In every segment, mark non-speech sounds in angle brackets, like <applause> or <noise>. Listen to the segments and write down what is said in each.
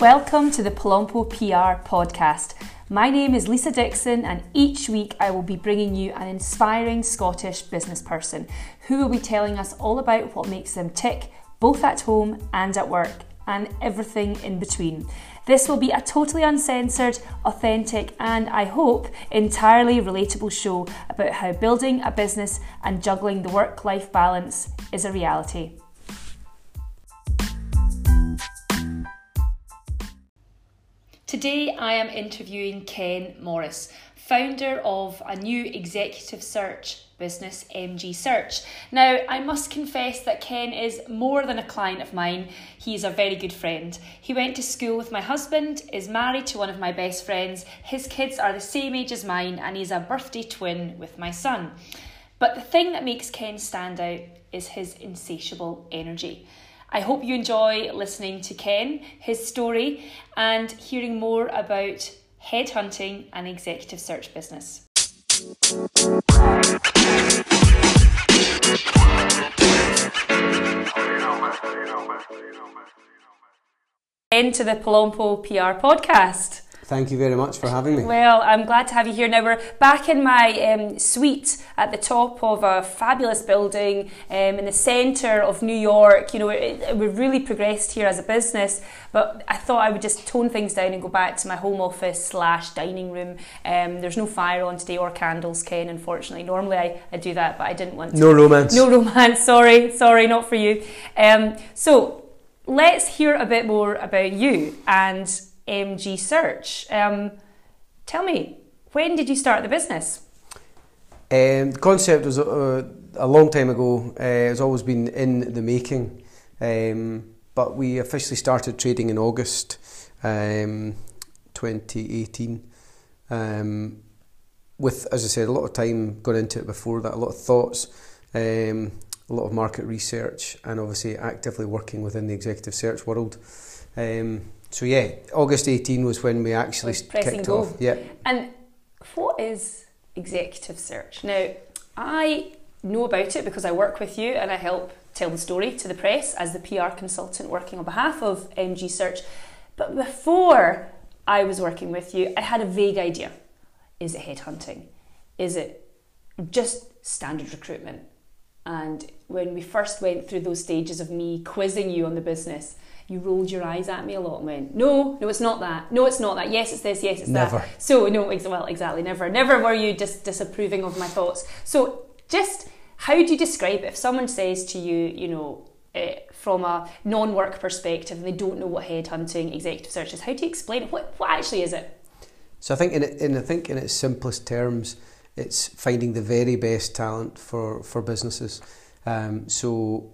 Welcome to the Palompo PR podcast. My name is Lisa Dixon, and each week I will be bringing you an inspiring Scottish business person who will be telling us all about what makes them tick, both at home and at work, and everything in between. This will be a totally uncensored, authentic, and I hope entirely relatable show about how building a business and juggling the work life balance is a reality. Today I am interviewing Ken Morris, founder of a new executive search business, MG Search. Now, I must confess that Ken is more than a client of mine, he's a very good friend. He went to school with my husband, is married to one of my best friends, his kids are the same age as mine, and he's a birthday twin with my son. But the thing that makes Ken stand out is his insatiable energy. I hope you enjoy listening to Ken, his story, and hearing more about headhunting and executive search business. Into the Palompo PR podcast. Thank you very much for having me. Well, I'm glad to have you here. Now, we're back in my um, suite at the top of a fabulous building um, in the centre of New York. You know, it, it, we've really progressed here as a business, but I thought I would just tone things down and go back to my home office slash dining room. Um, there's no fire on today or candles, Ken, unfortunately. Normally I, I do that, but I didn't want to. No romance. No romance, <laughs> sorry, sorry, not for you. Um, so, let's hear a bit more about you and MG Search. Um, tell me, when did you start the business? Um, the concept was uh, a long time ago. Uh, it's always been in the making, um, but we officially started trading in August um, 2018. Um, with, as I said, a lot of time gone into it before that, a lot of thoughts, um, a lot of market research, and obviously actively working within the executive search world. Um, so yeah, August 18 was when we actually kicked go. off. Yeah. And what is executive search? Now, I know about it because I work with you and I help tell the story to the press as the PR consultant working on behalf of MG Search. But before I was working with you, I had a vague idea. Is it headhunting? Is it just standard recruitment? And when we first went through those stages of me quizzing you on the business, you rolled your eyes at me a lot and went, no, no, it's not that. No, it's not that. Yes, it's this. Yes, it's never. that. So, no, ex- well, exactly, never. Never were you just disapproving of my thoughts. So, just how do you describe it? If someone says to you, you know, uh, from a non-work perspective, and they don't know what headhunting, executive search is, how do you explain it? What, what actually is it? So I think, in, in I think in its simplest terms, it's finding the very best talent for for businesses. Um, so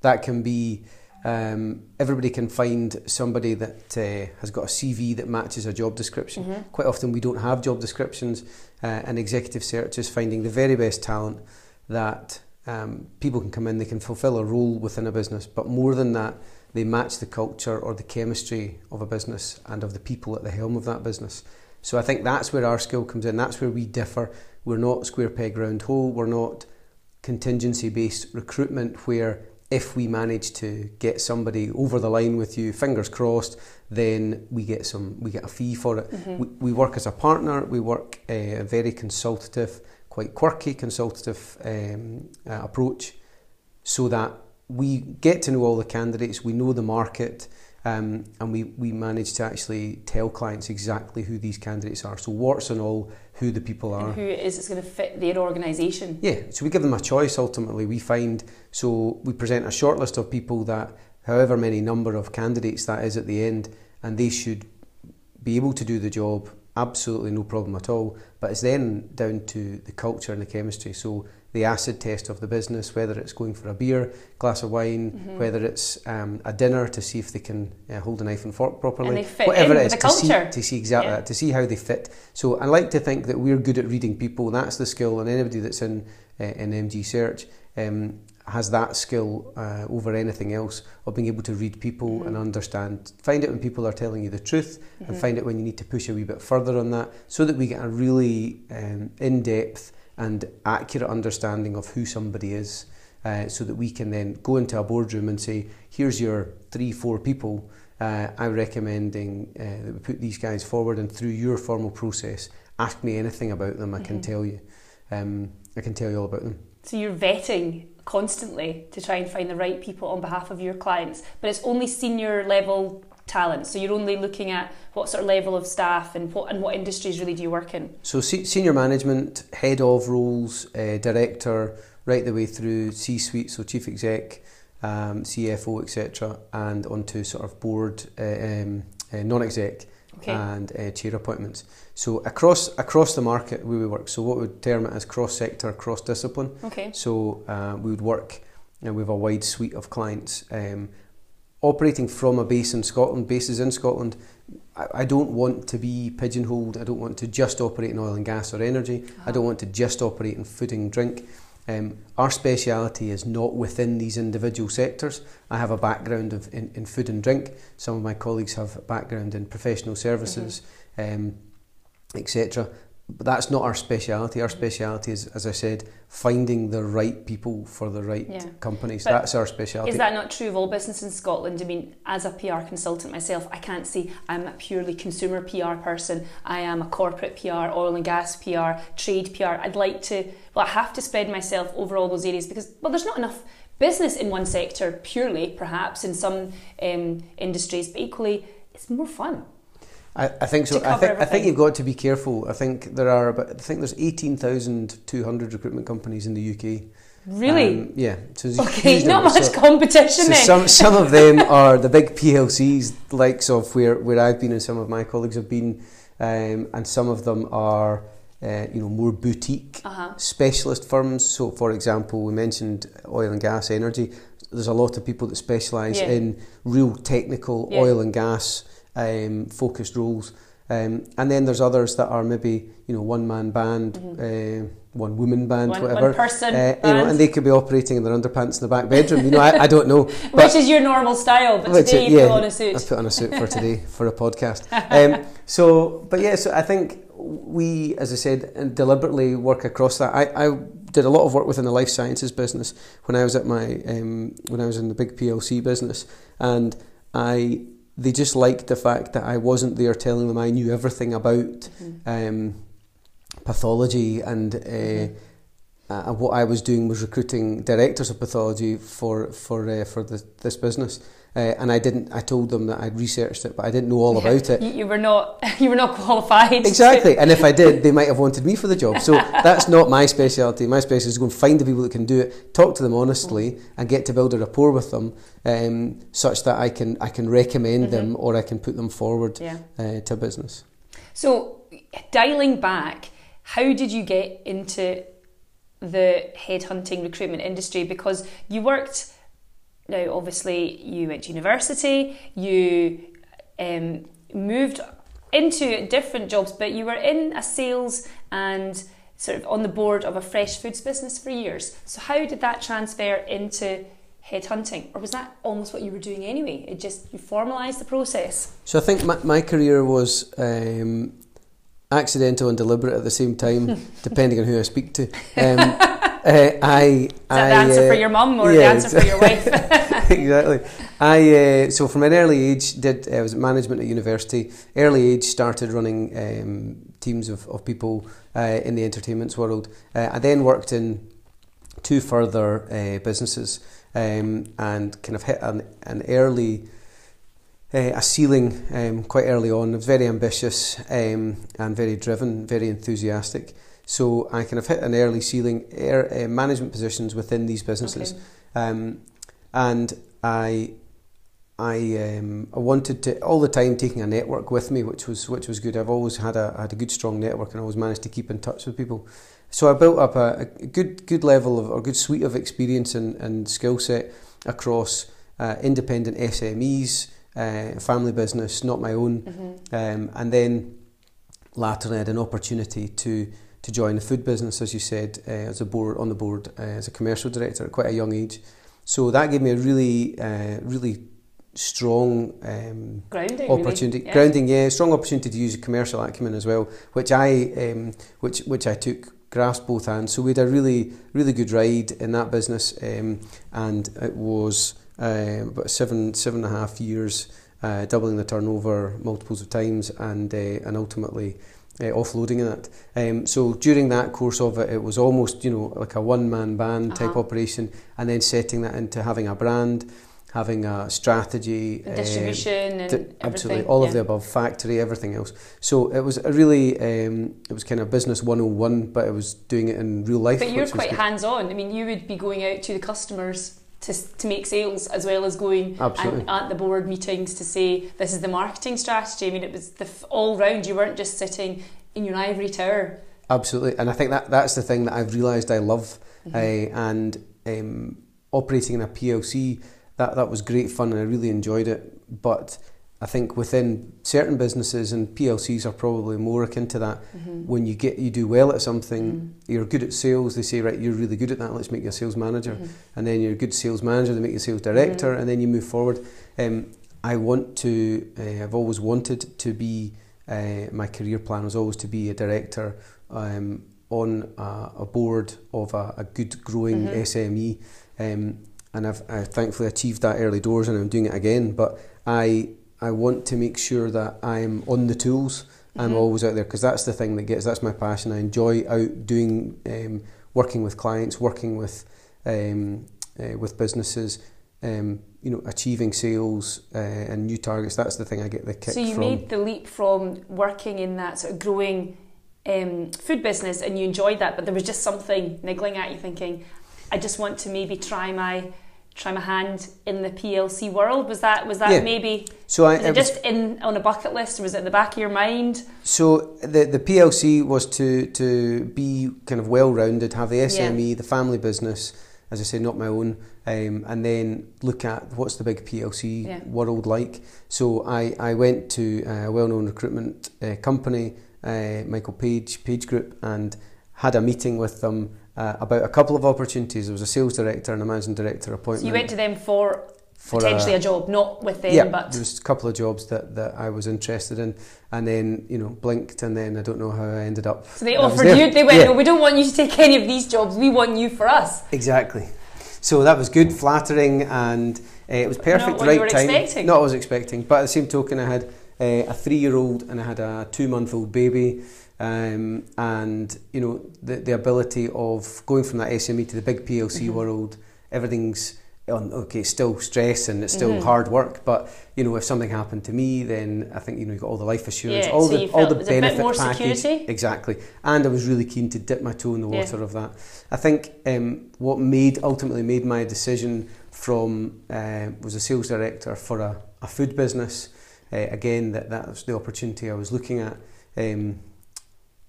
that can be um, everybody can find somebody that uh, has got a CV that matches a job description. Mm-hmm. Quite often we don't have job descriptions, uh, and executive search is finding the very best talent that um, people can come in, they can fulfill a role within a business, but more than that, they match the culture or the chemistry of a business and of the people at the helm of that business. So I think that's where our skill comes in. That's where we differ. We're not square peg round hole. We're not contingency based recruitment where if we manage to get somebody over the line with you, fingers crossed, then we get some, we get a fee for it. Mm-hmm. We, we, work as a partner. We work a very consultative, quite quirky consultative um, uh, approach, so that we get to know all the candidates. We know the market. Um, and we, we manage to actually tell clients exactly who these candidates are. So, warts and all, who the people are. And who it is it's going to fit their organisation. Yeah, so we give them a choice ultimately. We find, so we present a short list of people that, however many number of candidates that is at the end, and they should be able to do the job, absolutely no problem at all. But it's then down to the culture and the chemistry. So the acid test of the business, whether it's going for a beer, glass of wine, mm-hmm. whether it's um, a dinner to see if they can uh, hold a knife and fork properly, and whatever it is, to see, to see exactly yeah. that, to see how they fit. So I like to think that we're good at reading people. That's the skill, and anybody that's in uh, in MG Search um, has that skill uh, over anything else of being able to read people mm-hmm. and understand. Find it when people are telling you the truth, mm-hmm. and find it when you need to push a wee bit further on that, so that we get a really um, in depth and accurate understanding of who somebody is uh, so that we can then go into a boardroom and say, here's your three, four people. uh, I'm recommending uh, that we put these guys forward and through your formal process, ask me anything about them. I can Mm-hmm. tell you. Um, I can tell you all about them. So you're vetting constantly to try and find the right people on behalf of your clients, but it's only senior level talent. So you're only looking at what sort of level of staff and what and what industries really do you work in. So se- senior management, head of roles, uh, director, right the way through C-suite, so chief exec, um, CFO, etc., and onto sort of board, uh, um, uh, non-exec, Okay. and uh, chair appointments. So across across the market we would work. So what we would term it as cross sector, cross discipline. okay. So uh, we would work and we have a wide suite of clients. Um, operating from a base in Scotland, bases in Scotland, I, I don't want to be pigeonholed. I don't want to just operate in oil and gas or energy. I don't want to just operate in food and drink. Um, our speciality is not within these individual sectors. I have a background of in, in food and drink. Some of my colleagues have a background in professional services, um, etc. But that's not our speciality. Our speciality is, as I said, finding the right people for the right Yeah. companies. But that's our speciality. Is that not true of all business in Scotland? I mean, as a PR consultant myself, I can't say I'm a purely consumer PR person. I am a corporate PR, oil and gas PR, trade PR. I'd like to, well, I have to spread myself over all those areas because, well, there's not enough business in one sector purely, perhaps, in some um, industries, but equally, it's more fun. I, I think so. I think, I think you've got to be careful. I think there are about, I think there's 18,200 recruitment companies in the UK. Really? Um, yeah. So there's okay, <laughs> not much So- competition So then. some some of them <laughs> are the big PLCs, likes of where, where I've been and some of my colleagues have been, um, and some of them are uh, you know more boutique Uh-huh. specialist firms. So, for example, we mentioned oil and gas, energy. There's a lot of people that specialise Yeah. in real technical Yeah. oil and gas um, focused roles. Um, and then there's others that are maybe you know one man band, uh, one woman band, Mm-hmm. One- one whatever. person uh, you know, and they could be operating in their underpants in the back bedroom. You know, I, I don't know. <laughs> Which is your normal style, but today you yeah, put on a suit. I put on a suit for today <laughs> for a podcast. <laughs> Um, so, but yeah, so I think we, as I said, deliberately work across that. I, I did a lot of work within the life sciences business when I was at my um, when I was in the big PLC business, and I they just liked the fact that I wasn't there telling them I knew everything about um, pathology and. Uh, uh, what I was doing was recruiting directors of pathology for for uh, for the, this business, uh, and I didn't. I told them that I'd researched it, but I didn't know all <laughs> about it. You, were not <laughs> you were not qualified. Exactly, <laughs> and if I did, they might have wanted me for the job. So that's not my specialty. My specialty is go and find the people that can do it, talk to them honestly, and get to build a rapport with them, um, such that I can I can recommend them or I can put them forward Yeah. uh, to business. So, dialing back, how did you get into the headhunting recruitment industry? Because you worked, now obviously you went to university, you um, moved into different jobs, but you were in a sales and sort of on the board of a fresh foods business for years. So, how did that transfer into headhunting? Or was that almost what you were doing anyway? It just, you formalised the process? So I think my, my career was um, accidental and deliberate at the same time, <laughs> depending on who I speak to. Um, uh, I, Is that the answer uh, for your mum or the answer for your wife? <laughs> <laughs> exactly. I uh, so from an early age did uh, I was at management at university. Early age started running um, teams of, of people uh, in the entertainment world. Uh, I then worked in two further uh, businesses um, and kind of hit an, an early uh, a ceiling um, quite early on. I was very ambitious um, and very driven, very enthusiastic. So I kind of hit an early ceiling, air, uh, management positions within these businesses. Okay. Um, and I, I, um, I wanted to all the time taking a network with me, which was which was good. I've always had a had a good strong network, and always managed to keep in touch with people. So I built up a, a good good level of or good suite of experience and, and skill set across uh, independent SMEs, uh, family business, not my own, Mm-hmm. um, and then latterly I had an opportunity to to join the food business, as you said, uh, as a board on the board uh, as a commercial director at quite a young age. So that gave me a really, uh, really strong um, Grounding. opportunity, Really. Yeah. grounding, yeah, strong opportunity to use a commercial acumen as well, which I, um, which which I took, grasped both hands. So we had a really, really good ride in that business, um, and it was uh, about seven, seven and a half years. uh, doubling the turnover multiples of times, and uh, and ultimately uh, offloading that. Um, so during that course of it, it was almost you know like a one man band type Uh-huh. operation, and then setting that into having a brand, having a strategy, And distribution di- everything. absolutely all yeah. of the above, factory, everything else. So it was a really um, it was kind of business 101, but it was doing it in real life. But you're quite hands on. I mean, you would be going out to the customers to, to make sales as well as going and at the board meetings to say this is the marketing strategy. I mean, it was the f- all round. You weren't just sitting in your ivory tower. Absolutely, and I think that that's the thing that I've realised I love, Mm-hmm. uh, and um, operating in a PLC that that was great fun and I really enjoyed it. But I think within certain businesses and PLCs are probably more akin to that. Mm-hmm. When you get you do well at something, you're good at sales. They say right, you're really good at that. Let's make you a sales manager, Mm-hmm. and then you're a good sales manager. They make you a sales director, and then you move forward. Um, I want to. Uh, I've always wanted to be. Uh, my career plan was always to be a director um, on a, a board of a, a good growing Mhm. SME, um, and I've I thankfully achieved that early doors, and I'm doing it again. But I I want to make sure that I'm on the tools. I'm Mhm. always out there because that's the thing that gets. That's my passion. I enjoy out doing, um, working with clients, working with um, uh, with businesses. Um, you know, achieving sales uh, and new targets. That's the thing I get the kick So you from. made the leap from working in that sort of growing um, food business and you enjoyed that, but there was just something niggling at you, thinking, I just want to maybe try my try my hand in the PLC world. Was that was that Yeah. maybe so I, was it was- just in on a bucket list, or was it in the back of your mind? So the the PLC was to to be kind of well rounded, have the SME, the family business, as I say, not my own, um, and then look at what's the big PLC Yeah. world like. So I I went to a well known recruitment uh, company, uh, Michael Page Page Group, and had a meeting with them. Uh, about a couple of opportunities. There was a sales director and a managing director appointment. So you went to them for, for potentially a, job, not with them, yeah, but there was a couple of jobs that, that I was interested in, and then you know blinked, and then I don't know how I ended up. so they offered you. They went, Yeah. no, we don't want you to take any of these jobs. We want you for us. Exactly. So that was good, flattering, and uh, it was perfect. Not what right time. expecting. Not what I was expecting, but at the same token, I had uh, a three-year-old and I had a two-month-old baby, um, and you know the the ability of going from that SME to the big PLC Mm-hmm. world. Everything's on okay, still stress and it's still Mhm. hard work, but you know if something happened to me, then I think you know you've got all the life assurance, Yeah, all so the all the there's a bit benefit more package. security? Exactly, and I was really keen to dip my toe in the Yeah. water of that. I think um, what made ultimately made my decision from uh, was a sales director for a, a food business. Uh, again, that that was the opportunity I was looking at, um,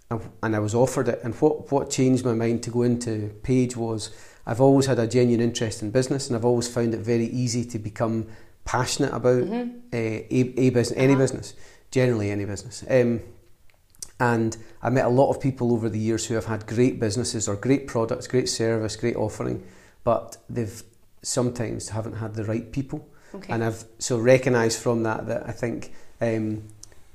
and, and I was offered it. And what what changed my mind to go into Page was I've always had a genuine interest in business, and I've always found it very easy to become passionate about Mhm. uh, a, a business, any Uh-huh. business, generally any business. Um, and I met a lot of people over the years who have had great businesses or great products, great service, great offering, but they've sometimes haven't had the right people. Okay. And I've so recognised from that that I think um,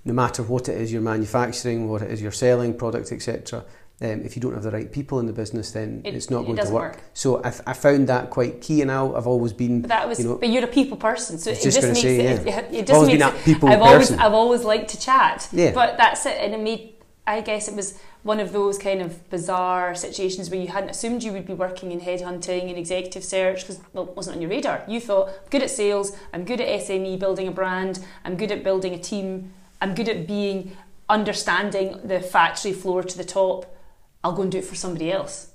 no matter what it is you're manufacturing, what it is you're selling, product, etc., um, if you don't have the right people in the business, then It- it's not it going to work. work. So I found that quite key, and I- I've always been. But that was, you know, but you're a people person, so it just makes say, it. yeah. It, it I've just always makes been that people I've always, person. I've always liked to chat. Yeah. But that's it, and it made. I guess it was one of those kind of bizarre situations where you hadn't assumed you would be working in headhunting and executive search because well, it wasn't on your radar. You thought, I'm good at sales, I'm good at SME building a brand, I'm good at building a team, I'm good at being understanding the factory floor to the top. I'll go and do it for somebody else.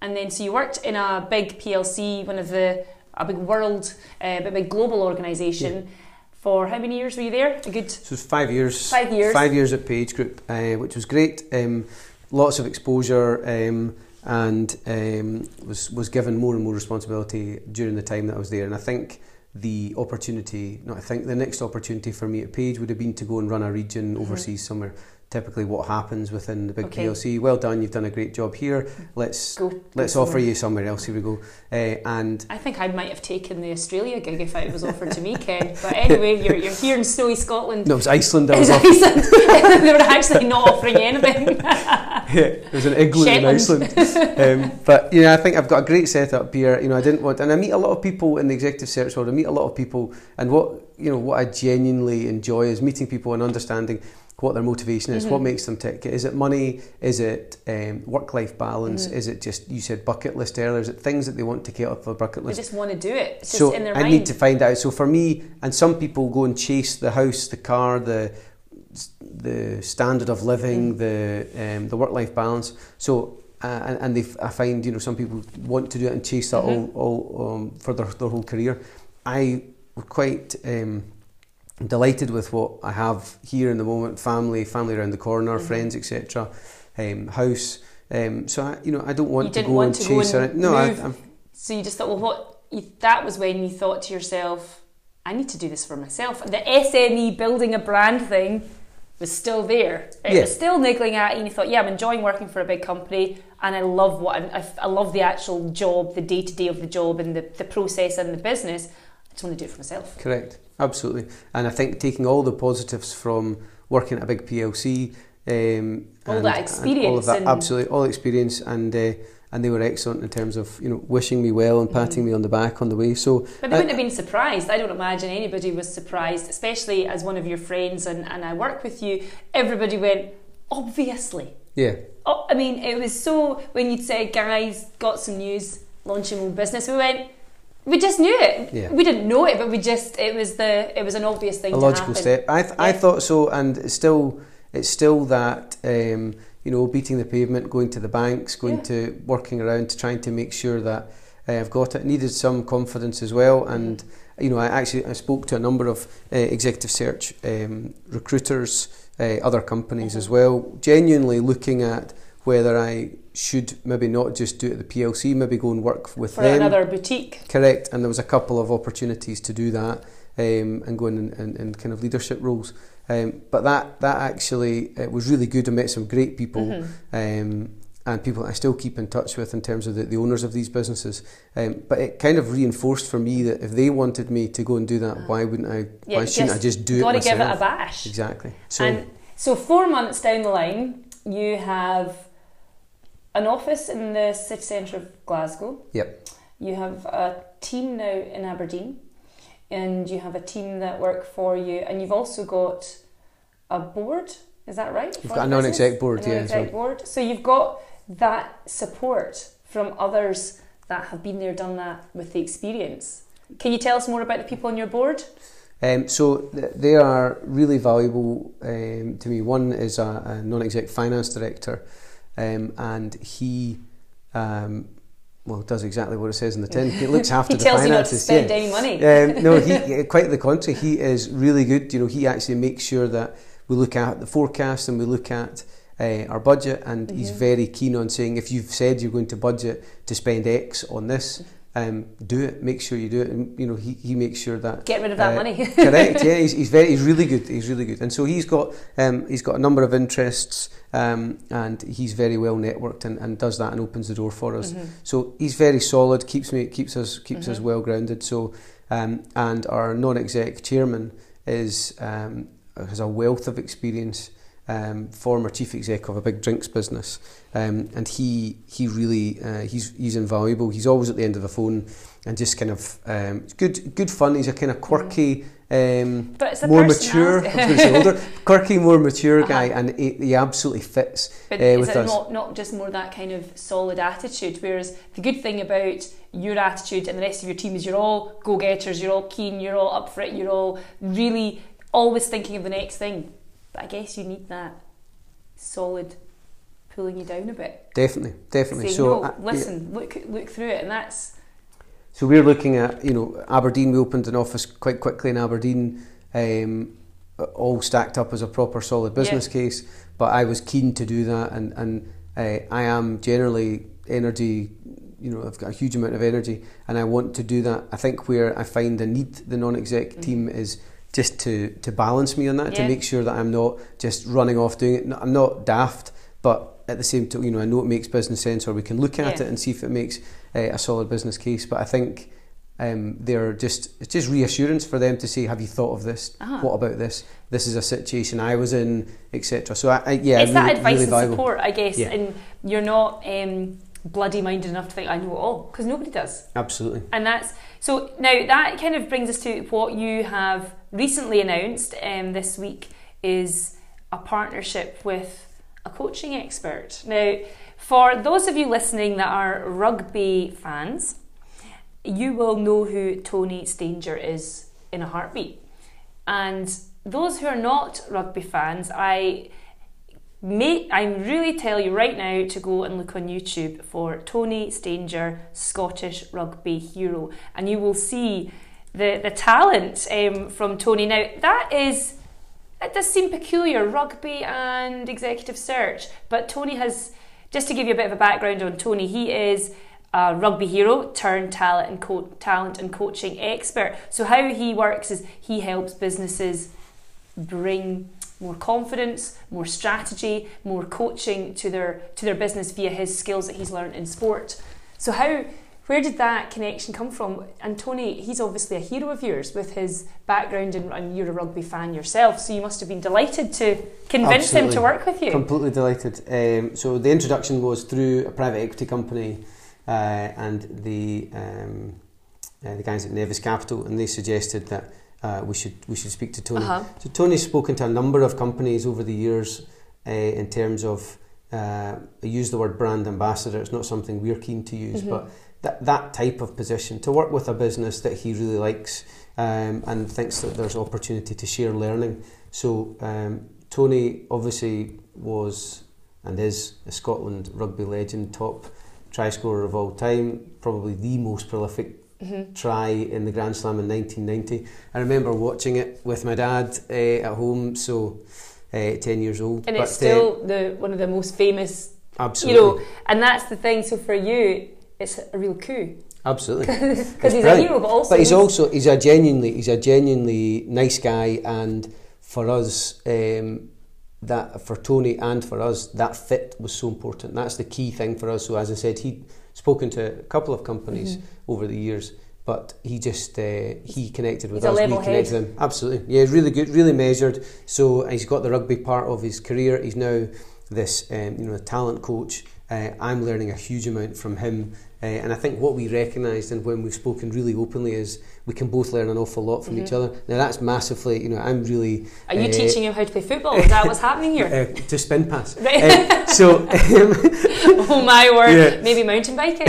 And then so you worked in a big PLC, one of the a big world, uh, a big global organisation. For how many years were you there? A good So it's five years. Five years. Five years at Page Group, uh, which was great. Um, lots of exposure, um, and um, was was given more and more responsibility during the time that I was there. And I think the opportunity, no, I think the next opportunity for me at Page would have been to go and run a region Mm-hmm. overseas somewhere typically what happens within the big Okay. PLC. Well done, you've done a great job here. Let's Go. let's go offer somewhere. you somewhere else. Here we go. Uh, and I think I might have taken the Australia gig if it was offered to me, Ken. But anyway, you're, you're here in snowy Scotland. no, it was Iceland. I was It's off. Iceland. <laughs> they were actually not offering you anything. <laughs> yeah, it was an igloo in Iceland. um, but you know, I think I've got a great setup here. You know, I didn't want, and I meet a lot of people in the executive search world. I meet a lot of people, and what you know, what I genuinely enjoy is meeting people and understanding what their motivation is, what Mhm. makes them tick. Is it money? Is it um, work-life balance? Mhm. Is it just you said bucket list earlier? Is it things that they want to get off their bucket list? They just want to do it. It's just so in their I mind. need to find out. So for me, and some people go and chase the house, the car, the the standard of living, the um, the work life balance. So uh, and, and they, I find you know some people want to do it and chase that Mhm. all all um, for their, their whole career. I quite delighted with what I have here in the moment. Family, family around the corner, Mhm. friends, etc. Um, house. Um, so I, you know I don't want to go want and to go chase and around. No, I, So you just thought, well, what? You, that was when you thought to yourself, I need to do this for myself. The SME building a brand thing was still there. It Yeah. was still niggling at you, and you thought, yeah, I'm enjoying working for a big company, and I love what I'm, I, I love the actual job, the day to day of the job, and the, the process and the business. I just want to do it for myself. Correct, absolutely. And I think taking all the positives from working at a big PLC, um, All and- that and all experience of that, absolutely, all experience, and uh, and they were excellent in terms of you know wishing me well and patting Mhm. me on the back on the way. So But they I- wouldn't have been surprised. I don't imagine anybody was surprised, especially as one of your friends and, and I work with you. Everybody went, obviously. yeah, Oh, I mean, it was so when you'd say, guys, got some news, launching own business, we went, we just knew it. Yeah. We didn't know it, but we just, it was the, it was an obvious thing a logical step. I th- I thought so, and it's still it's still that um, you know beating the pavement, going to the banks, going Yeah. to working around to trying to make sure that uh, I've got it. Needed some confidence as well, and you know I actually I spoke to a number of uh, executive search um, recruiters, uh, other companies as Mhm. well, genuinely looking at whether I should maybe not just do it at the PLC, maybe go and work with For them. another boutique. Correct, and there was a couple of opportunities to do that um, and go in, in, in kind of leadership roles. Um, but that that actually it was really good. I met some great people Mhm. um, and people I still keep in touch with in terms of the, the owners of these businesses. Um, but it kind of reinforced for me that if they wanted me to go and do that, why wouldn't I? Yeah, why shouldn't I just do it Got to give it a bash. Exactly. So and so four months down the line, you have an office in the city centre of Glasgow. Yep. You have a team now in Aberdeen, and you have a team that work for you, and you've also got a board. Is that right? We've got a non-exec board, A yeah, non-exec so- board. So you've got that support from others that have been there, done that with the experience. Can you tell us more about the people on your board? Um, so th- they are really valuable um, to me. One is a, a non-exec finance director, um, and he, um, well, does exactly what it says in the tin. He looks after <laughs> he the tells you not to finances. spend yeah. any money. Um, no, he <laughs> quite the contrary. He is really good. You know, he actually makes sure that we look at the forecast and we look at uh, our budget, and he's Mhm. very keen on saying if you've said you're going to budget to spend X on this, um, do it. Make sure you do it. And you know, he, he makes sure that Get rid of that uh, money. <laughs> correct. Yeah, <laughs> he's, he's very he's really good. He's really good, and so he's got um, he's got a number of interests, um, and he's very well networked and, and does that and opens the door for us. Mhm. So he's very solid. Keeps me keeps us keeps us Mhm. well grounded. So um, and our non-exec chairman is um, has a wealth of experience. Um, former chief exec of a big drinks business, um, and he he really uh, he's he's invaluable. He's always at the end of the phone, and just kind of um, good good fun. He's a kind of quirky, um, But it's a more mature. <laughs> I personality. was going to say older, <laughs> quirky, more mature Uh-huh. guy, and he, he absolutely fits But uh, is with it us. not, not just more that kind of solid attitude? Whereas the good thing about your attitude and the rest of your team is you're all go getters, you're all keen, you're all up for it, you're all really always thinking of the next thing. But I guess you need that solid pulling you down a bit. Definitely, definitely. Saying, so no, uh, yeah. listen, look look through it, and that's So we're looking at, you know, Aberdeen. We opened an office quite quickly in Aberdeen, um, all stacked up as a proper solid business case. But I was keen to do that, and and uh, I am generally energy. You know, I've got a huge amount of energy, and I want to do that. I think where I find the need, the non-exec Mhm. team is just to to balance me on that to make sure that I'm not just running off doing it. I'm not daft, but at the same time, you know, I know it makes business sense, or we can look at Yeah. it and see if it makes uh, a solid business case. But I think. Um, they're just it's just reassurance for them to say, "Have you thought of this? Ah. What about this? This is a situation I was in, etc." So I, I yeah, it's that advice really and valuable. support, I guess, Yeah. and you're not um, bloody minded enough to think I know it all because nobody does. Absolutely. And that's so now that kind of brings us to what you have recently announced um, this week is a partnership with a coaching expert. Now, for those of you listening that are rugby fans, you will know who Tony Stanger is in a heartbeat. And those who are not rugby fans, I Mate, I really tell you right now to go and look on YouTube for Tony Stanger, Scottish rugby hero, and you will see the the talent um, from Tony. Now that is it does seem peculiar, rugby and executive search, but Tony has just to give you a bit of a background on Tony. He is a rugby hero turned talent and co- talent and coaching expert. So how he works is he helps businesses bring more confidence, more strategy, more coaching to their to their business via his skills that he's learned in sport. So how where did that connection come from? And Tony, he's obviously a hero of yours with his background and, and you're a rugby fan yourself, so you must have been delighted to convince him to work with you. Completely delighted. Um, so the introduction was through a private equity company uh, and the um, uh, the guys at Nevis Capital, and they suggested that uh, we should we should speak to Tony. Uh-huh. So Tony's spoken to a number of companies over the years uh, in terms of uh, I use the word brand ambassador. It's not something we're keen to use, Mhm. but that that type of position to work with a business that he really likes um, and thinks that there's opportunity to share learning. So um, Tony obviously was and is a Scotland rugby legend, top try scorer of all time, probably the most prolific Mhm. try in the Grand Slam in 1990. I remember watching it with my dad uh, at home, so uh, 10 years old. And but, it's still the one of the most famous, uh, absolutely, you know, and that's the thing. So for you, it's a real coup absolutely. <laughs> because he's a hero, but also But he's also he's a genuinely he's a genuinely nice guy, and for us, um, that for Tony and for us, that fit was so important. That's the key thing for us. So as I said, he'd spoken to a couple of companies Mhm. over the years, but he just uh, he connected with He's a us. level we connected head. him absolutely. Yeah, really good, really measured. So he's got the rugby part of his career. He's now this um, you know talent coach. Uh, I'm learning a huge amount from him. Uh, and I think what we recognised and when we've spoken really openly is we can both learn an awful lot from each Mhm. other. Now that's massively, you know, I'm really Are you uh, teaching him how to play football? Is that what's <laughs> happening here? uh, to spin pass. <laughs> So, um, <laughs> oh my word! Yeah. Maybe mountain biking.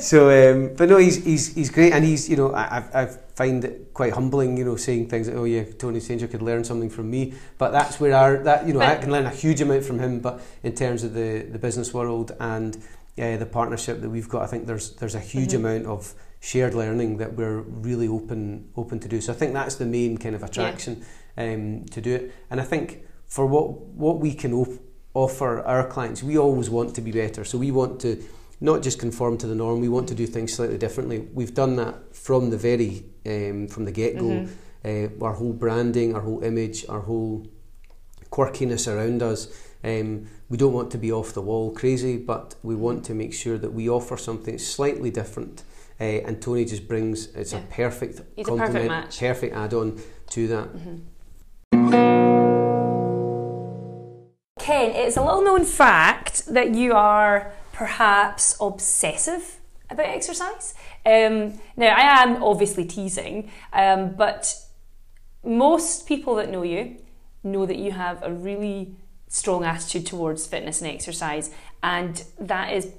so, um, but no, he's he's he's great, and he's you know I I've, I find it quite humbling, you know, saying things like, oh yeah, Tony Stanger could learn something from me, but that's where our that you know I can learn a huge amount from him, but in terms of the the business world and uh, the partnership that we've got, I think there's there's a huge Mhm. amount of shared learning that we're really open open to do. So I think that's the main kind of attraction um, to do it, and I think for what what we can op- offer our clients, we always want to be better. So we want to not just conform to the norm. We want to do things slightly differently. We've done that from the very um, from the get go. Mhm. Uh, our whole branding, our whole image, our whole quirkiness around us. Um, we don't want to be off the wall crazy, but we want to make sure that we offer something slightly different. Uh, and Tony just brings it's Yeah. a perfect He's a perfect complement, match. perfect add-on to that. Ken, it's a little known fact that you are perhaps obsessive about exercise. Um, now, I am obviously teasing, um, but most people that know you know that you have a really strong attitude towards fitness and exercise, and that is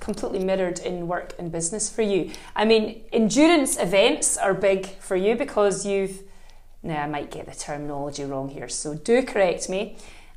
completely mirrored in work and business for you. I mean, endurance events are big for you because you've now I might get the terminology wrong here, so do correct me.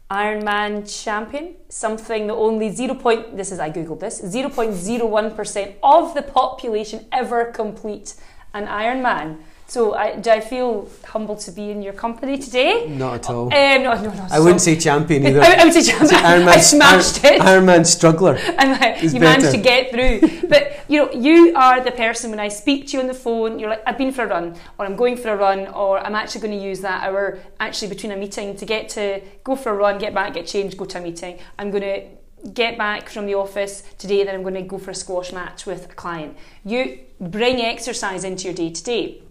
Ironman champion, something that only 0. Point, this is I googled this 0.01% of the population ever complete an Ironman. So I, do I feel humbled to be in your company today? Not at all. Um, no, no, no. I wouldn't say champion either. I, I would say champion. Ironman, <laughs> I smashed it. Ironman struggler. And like, It's you managed to get through. <laughs> But you know, you are the person when I speak to you on the phone, you're like, I've been for a run, or I'm going for a run, or I'm actually going to use that hour actually between a meeting to get to go for a run, get back, get changed, go to a meeting. I'm going to get back from the office today, then I'm going to go for a squash match with a client. You bring exercise into your day to day.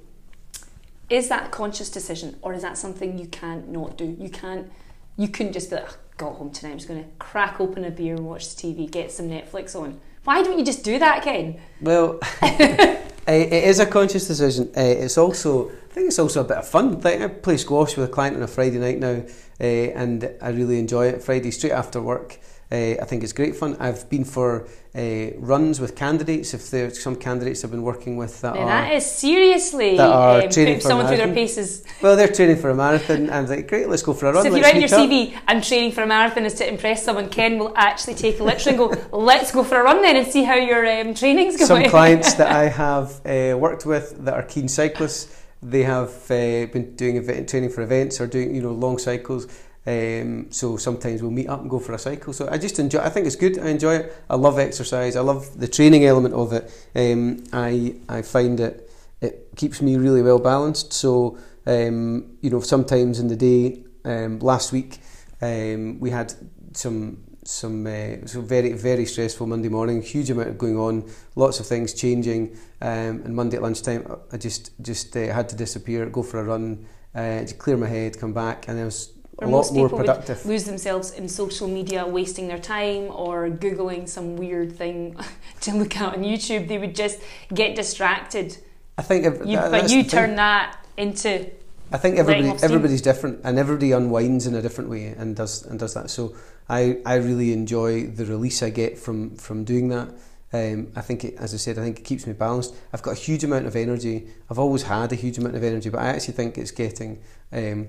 Is that a conscious decision, or is that something you can't not do? You can't. You couldn't just be like, "Oh, got home tonight. I'm just going to crack open a beer and watch the TV, get some Netflix on. Why don't you just do that, Ken? Well, <laughs> eh, it is a conscious decision. Eh, It's also, I think it's also a bit of fun. Like I play squash with a client on a Friday night now, eh, and I really enjoy it. Friday straight after work. Eh, I think it's great fun. I've been for eh, runs with candidates. If there's some candidates I've been working with that Now, are that is seriously that are um, training for someone through their paces. well, they're training for a marathon. I'm like, great, let's go for a run. So if you write in your up. CV, I'm training for a marathon is to impress someone, Ken will actually take a literally and go, <laughs> let's go for a run then and see how your um, training's going. Some clients that I <laughs> have uh, worked with that are keen cyclists, they have uh, been doing event training for events or doing you know long cycles. Um, so sometimes we'll meet up and go for a cycle. So I just enjoy. I think it's good. I enjoy it. I love exercise. I love the training element of it. Um, I I find it it keeps me really well balanced. So um, you know sometimes in the day. Um, last week um, we had some some uh, so very very stressful Monday morning. Huge amount of going on, lots of things changing. Um, and Monday at lunchtime, I just just uh, had to disappear, go for a run, uh, clear my head, come back, and I was a Or lot most more productive. lose themselves in social media, wasting their time or googling some weird thing <laughs> to look at on YouTube. They would just get distracted. I think, if, You, that- but you the thing. turn that into I think everybody everybody's different, and everybody unwinds in a different way and does and does that. So I, I really enjoy the release I get from from doing that. Um, I think, it, as I said, I think it keeps me balanced. I've got a huge amount of energy. I've always had a huge amount of energy, but I actually think it's getting. Um,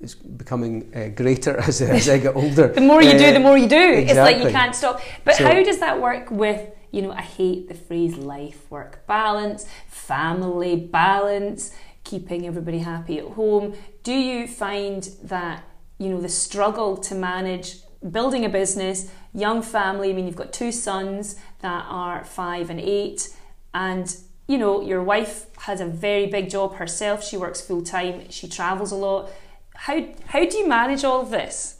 it's becoming uh, greater <laughs> as, as I get older. <laughs> the more you do, Uh, the more you do. It's like you can't stop. But So- how does that work with, you know, I hate the phrase life work balance, family balance, keeping everybody happy at home. Do you find that, you know, the struggle to manage building a business, young family, I mean, you've got two sons that are five and eight, and you know, your wife has a very big job herself. She works full time. She travels a lot. How how do you manage all of this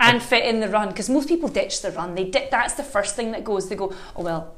and fit in the run? Because most people ditch the run. They that's the first thing that goes. They go, oh well,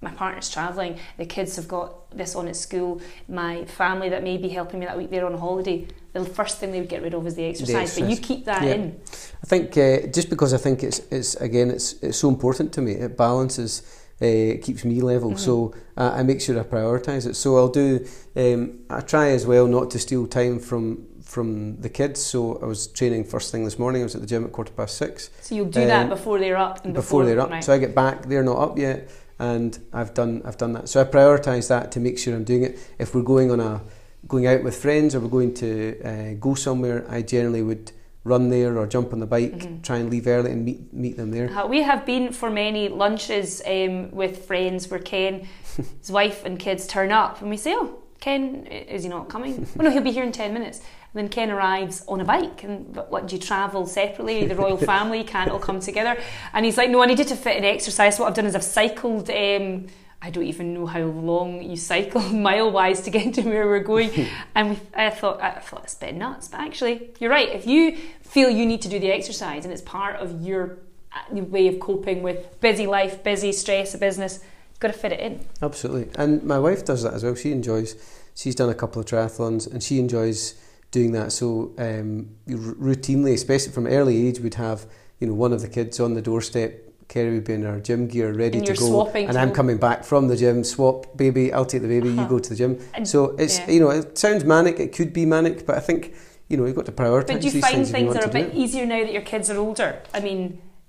my partner's travelling. The kids have got this on at school. My family that may be helping me that week they're on holiday. The first thing they would get rid of is the exercise. But you keep that Yeah. in. I think uh, just because I think it's it's again it's it's so important to me. It balances, uh, it keeps me level. Mm-hmm. So uh, I make sure I prioritise it. So I'll do. Um, I try as well not to steal time from from the kids. So I was training first thing this morning. I was at the gym at quarter past six. So you'll do that Um, before they're up and before, before, they're up. Right. So I get back, they're not up yet, and I've done I've done that. So I prioritise that to make sure I'm doing it. If we're going on a going out with friends or we're going to uh, go somewhere, I generally would run there or jump on the bike, Mhm. try and leave early and meet meet them there. Uh, we have been for many lunches um, with friends where Ken, <laughs> his wife and kids turn up and we say, oh, Ken, is he not coming? oh no, he'll be here in 10 minutes. Then Ken arrives on a bike and what, do you travel separately? The royal <laughs> family can't all come together. And he's like, no, I needed to fit an exercise. What I've done is I've cycled, um, I don't even know how long you cycle <laughs> mile-wise to get to where we're going. <laughs> and we, I thought, I thought it's a bit nuts. But actually, you're right. If you feel you need to do the exercise and it's part of your uh, way of coping with busy life, busy stress, a business. You've got to fit it in. Absolutely, and my wife does that as well. She enjoys. She's done a couple of triathlons, and she enjoys doing that. So um, r- routinely, especially from early age, we'd have you know one of the kids on the doorstep. Kerry would be in her gym gear, ready to go, and I'm coming back from the gym. Swap, baby. I'll take the baby. You Uh-huh. go to the gym. And- so it's yeah. you know it sounds manic. It could be manic, but I think you know you've got to prioritise But do you find things. you things are a bit easier now that your kids are older? I mean,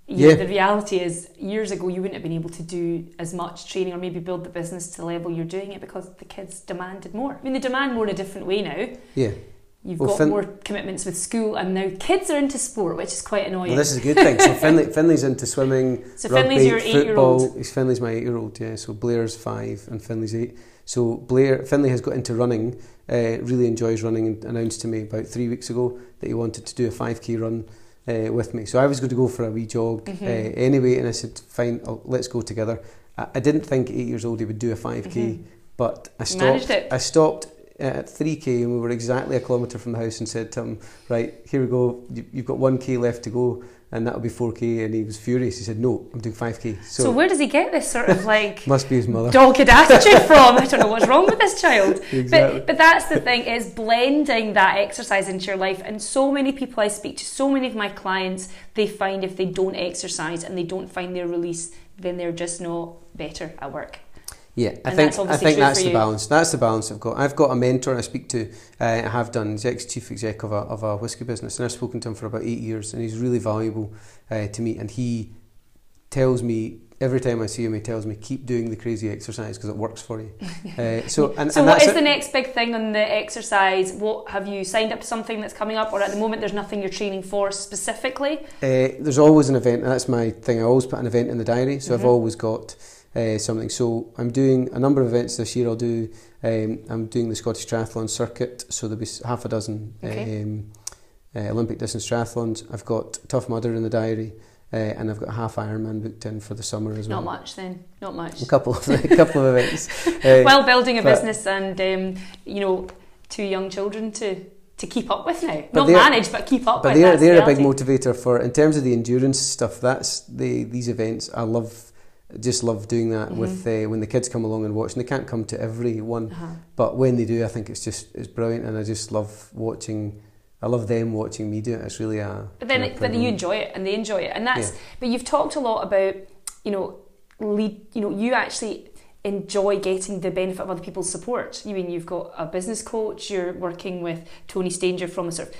you Yeah. know, the reality is, years ago, you wouldn't have been able to do as much training or maybe build the business to the level you're doing it because the kids demanded more. I mean, they demand more in a different way now. Yeah. You've Well, got Fin- more commitments with school, and now kids are into sport, which is quite annoying. Well, this is a good thing. So <laughs> Finley, Finley's into swimming, So rugby, Finley's your football. He's Finley's my eight-year-old. Yeah. So Blair's five and Finley's eight. So Blair Finley has got into running. Uh, really enjoys running. And announced to me about three weeks ago that he wanted to do a 5k run uh, with me. So I was going to go for a wee jog Mhm. uh, anyway, and I said, "Fine, I'll, let's go together." I, I didn't think eight years old he would do a 5k, Mhm. but I stopped. it. I stopped at 3k and we were exactly a kilometre from the house and said to him, "Right, here we go. You, you've got 1k left to go." And that'll be 4k, and he was furious. He said, "No, I'm doing 5k." so, So, where does he get this sort of <laughs> like must be his mother. dogged attitude <laughs> from? I don't know what's wrong with this child. <laughs> Exactly. But but that's the thing is blending that exercise into your life. And so many people I speak to, so many of my clients, they find if they don't exercise and they don't find their release, then they're just not better at work. Yeah, I And think that's I think that's the balance. That's the balance I've got. I've got a mentor I speak to. Uh, I have done. He's ex chief exec of a of a whiskey business, and I've spoken to him for about eight years, and he's really valuable uh, to me. And he tells me every time I see him, he tells me keep doing the crazy exercise because it works for you. <laughs> Uh, so and, So and what is it. the next big thing on the exercise? What have you signed up to something that's coming up or at the moment there's nothing you're training for specifically? Uh, there's always an event, and that's my thing. I always put an event in the diary, so I've Mhm. always got uh, something. So I'm doing a number of events this year. I'll do. Um, I'm doing the Scottish Triathlon circuit, so there'll be half a dozen Okay. um, uh, Olympic distance triathlons. I've got Tough Mudder in the diary, uh, and I've got a half Ironman booked in for the summer as well. Not much then. Not much. A couple of <laughs> a couple of events. <laughs> Uh, While building a business and um, you know two young children to to keep up with now. Not manage, but keep up but with. they're they're a big motivator for in terms of the endurance stuff. That's the these events. I love, just love doing that Mhm. with uh, when the kids come along and watch. And they can't come to every one, Uh-huh. but when they do, I think it's just it's brilliant, and I just love watching. I love them watching me do it. It's really a. But then, but then you enjoy it, and they enjoy it, and that's. Yeah. But you've talked a lot about, you know, lead. You know, you actually enjoy getting the benefit of other people's support. You mean you've got a business coach. You're working with Tony Stanger from a sort of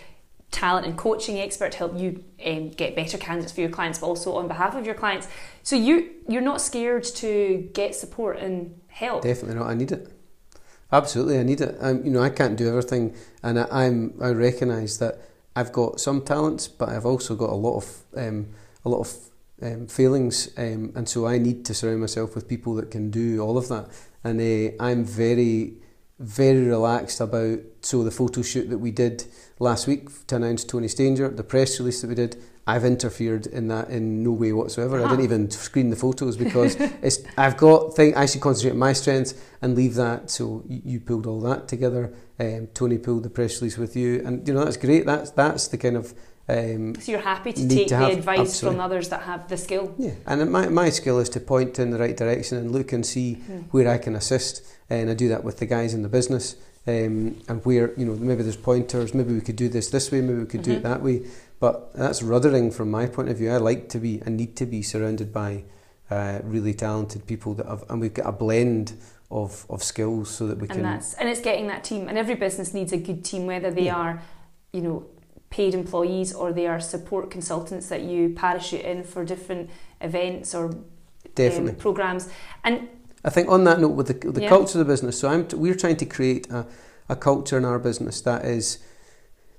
talent and coaching expert to help you um, get better candidates for your clients, but also on behalf of your clients. So you you're not scared to get support and help. Definitely not. I need it. Absolutely, I need it. I'm, you know, I can't do everything, and I, I'm. I recognise that I've got some talents, but I've also got a lot of um, a lot of um, failings, um, and so I need to surround myself with people that can do all of that. And uh, I'm very, very relaxed about. So the photo shoot that we did last week to announce Tony Stanger, the press release that we did. I've interfered in that in no way whatsoever. I Ah. didn't even screen the photos because <laughs> it's I've got thing I should concentrate on my strengths and leave that. So you, you pulled all that together. Um, Tony pulled the press release with you, and you know that's great. That's that's the kind of um, So you're happy to take to the have- advice absolutely. from others that have the skill. yeah. And my my skill is to point in the right direction and look and see where I can assist, and I do that with the guys in the business. Um, and where you know maybe there's pointers, maybe we could do this this way, maybe we could do Mhm. it that way. But that's ruddering from my point of view. I like to be, I need to be surrounded by uh, really talented people that have, and we've got a blend of, of skills so that we and can. that's and it's getting that team and every business needs a good team whether they Yeah. are you know paid employees or they are support consultants that you parachute in for different events or Definitely. um, programs and I think on that note, with the, the Yeah. culture of the business, so I'm t- we're trying to create a, a culture in our business that is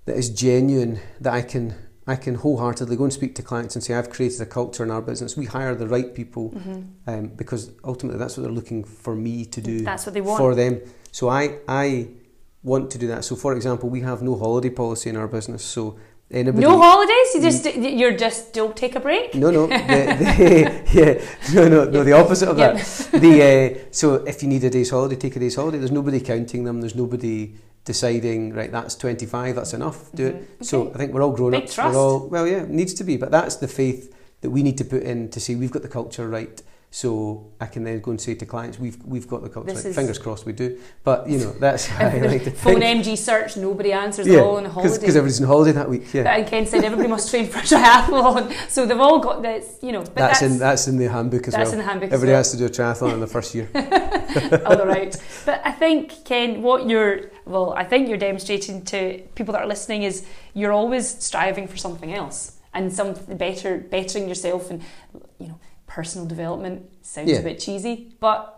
that is genuine, that I can I can wholeheartedly go and speak to clients and say I've created a culture in our business. We hire the right people um, because ultimately that's what they're looking for me to do that's what they want for them. So I I want to do that. So for example, we have no holiday policy in our business. So anybody no holidays you just you're just don't take a break no, no, <laughs> the, the, <laughs> yeah, no, no, no. The opposite of Yep. that. <laughs> The uh, so if you need a day's holiday, take a day's holiday. There's nobody counting them. There's nobody deciding. Right, that's 25. That's enough. Do it. Mhm. So Okay. I think we're all grown Big ups. trust. We're all well, yeah, it needs to be. But that's the faith that we need to put in to say we've got the culture right. So I can then go and say to clients, we've we've got the culture. Is- Fingers crossed, we do. But you know, that's <laughs> how I like to phone think. MG search nobody answers they're all on holiday because everybody's on holiday that week. Yeah. and Ken said everybody must train for a triathlon so they've all got this you know but That's, that's, in that's in the handbook as that's well. in the handbook as Everybody well. has to do a triathlon in the first year. <laughs> all right. But I think, Ken, what you're, well, I think you're demonstrating to people that are listening is you're always striving for something else and some better, bettering yourself and, you know, personal development sounds Yeah. a bit cheesy, but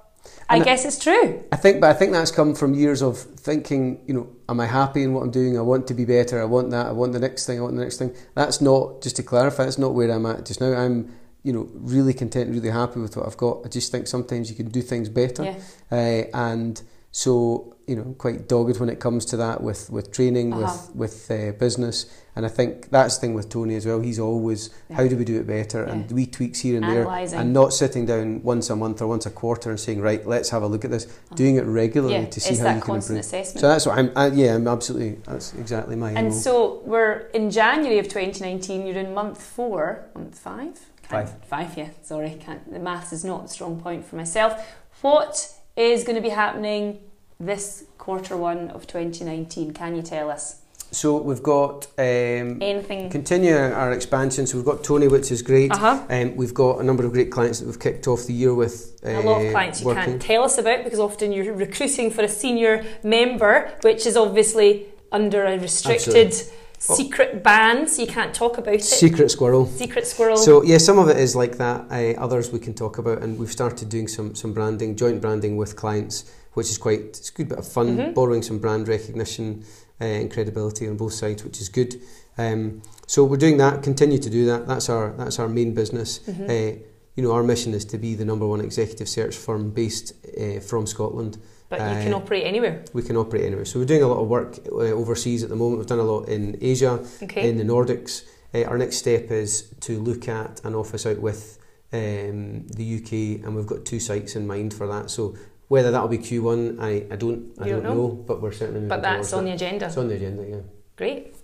I And guess it's true. I think, but I think that's come from years of thinking. You know, am I happy in what I'm doing? I want to be better. I want that. I want the next thing. I want the next thing. That's not just to clarify. That's not where I'm at just now. I'm, you know, really content, really happy with what I've got. I just think sometimes you can do things better, Yeah. uh, and so you know, quite dogged when it comes to that with with training, Uh-huh. with with uh, business. And I think that's the thing with Tony as well. He's always how do we do it better, and Yeah. wee tweaks here and Analysing. there, and not sitting down once a month or once a quarter and saying, right, let's have a look at this. Doing it regularly Uh-huh. Yeah, to see it's how you can constant improve. assessment. So that's what I'm. I, yeah, I'm absolutely. That's exactly my. And MO. so we're in January of 2019. You're in month four, month five, Can't- Five. five. Yeah, sorry, can't, the maths is not a strong point for myself. What is going to be happening this quarter one of 2019? Can you tell us So we've got um, anything? continuing our expansion. So we've got Tony, which is great. Uh huh. Um, we've got a number of great clients that we've kicked off the year with. Uh, A lot of clients you working. can't tell us about because often you're recruiting for a senior member, which is obviously under a restricted secret ban, so you can't talk about it. Secret squirrel. Secret squirrel. So yeah, some of it is like that. Uh, others we can talk about, and we've started doing some some branding, joint branding with clients, which is quite it's a good bit of fun. Mhm. Borrowing some brand recognition uh, and credibility on both sides, which is good. Um, so we're doing that. Continue to do that. That's our that's our main business. Mhm. Uh, you know, our mission is to be the number one executive search firm based uh, from Scotland. but you can uh, operate anywhere. We can operate anywhere. So we're doing a lot of work uh, overseas at the moment. We've done a lot in Asia, Okay. in the Nordics. Uh, our next step is to look at an office out with um, the UK, and we've got two sites in mind for that. So whether that'll be Q1, I, I don't I don't don't know. but we're certainly moving but that's on that. the agenda. It's on the agenda, yeah. Great.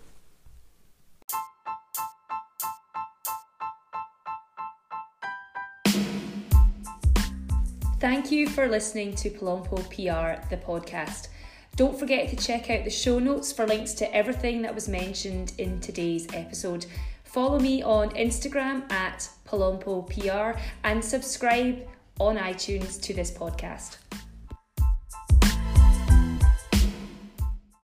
Thank you for listening to Palompo PR, the podcast. Don't forget to check out the show notes for links to everything that was mentioned in today's episode. Follow me on Instagram at Palompo PR and subscribe on iTunes to this podcast.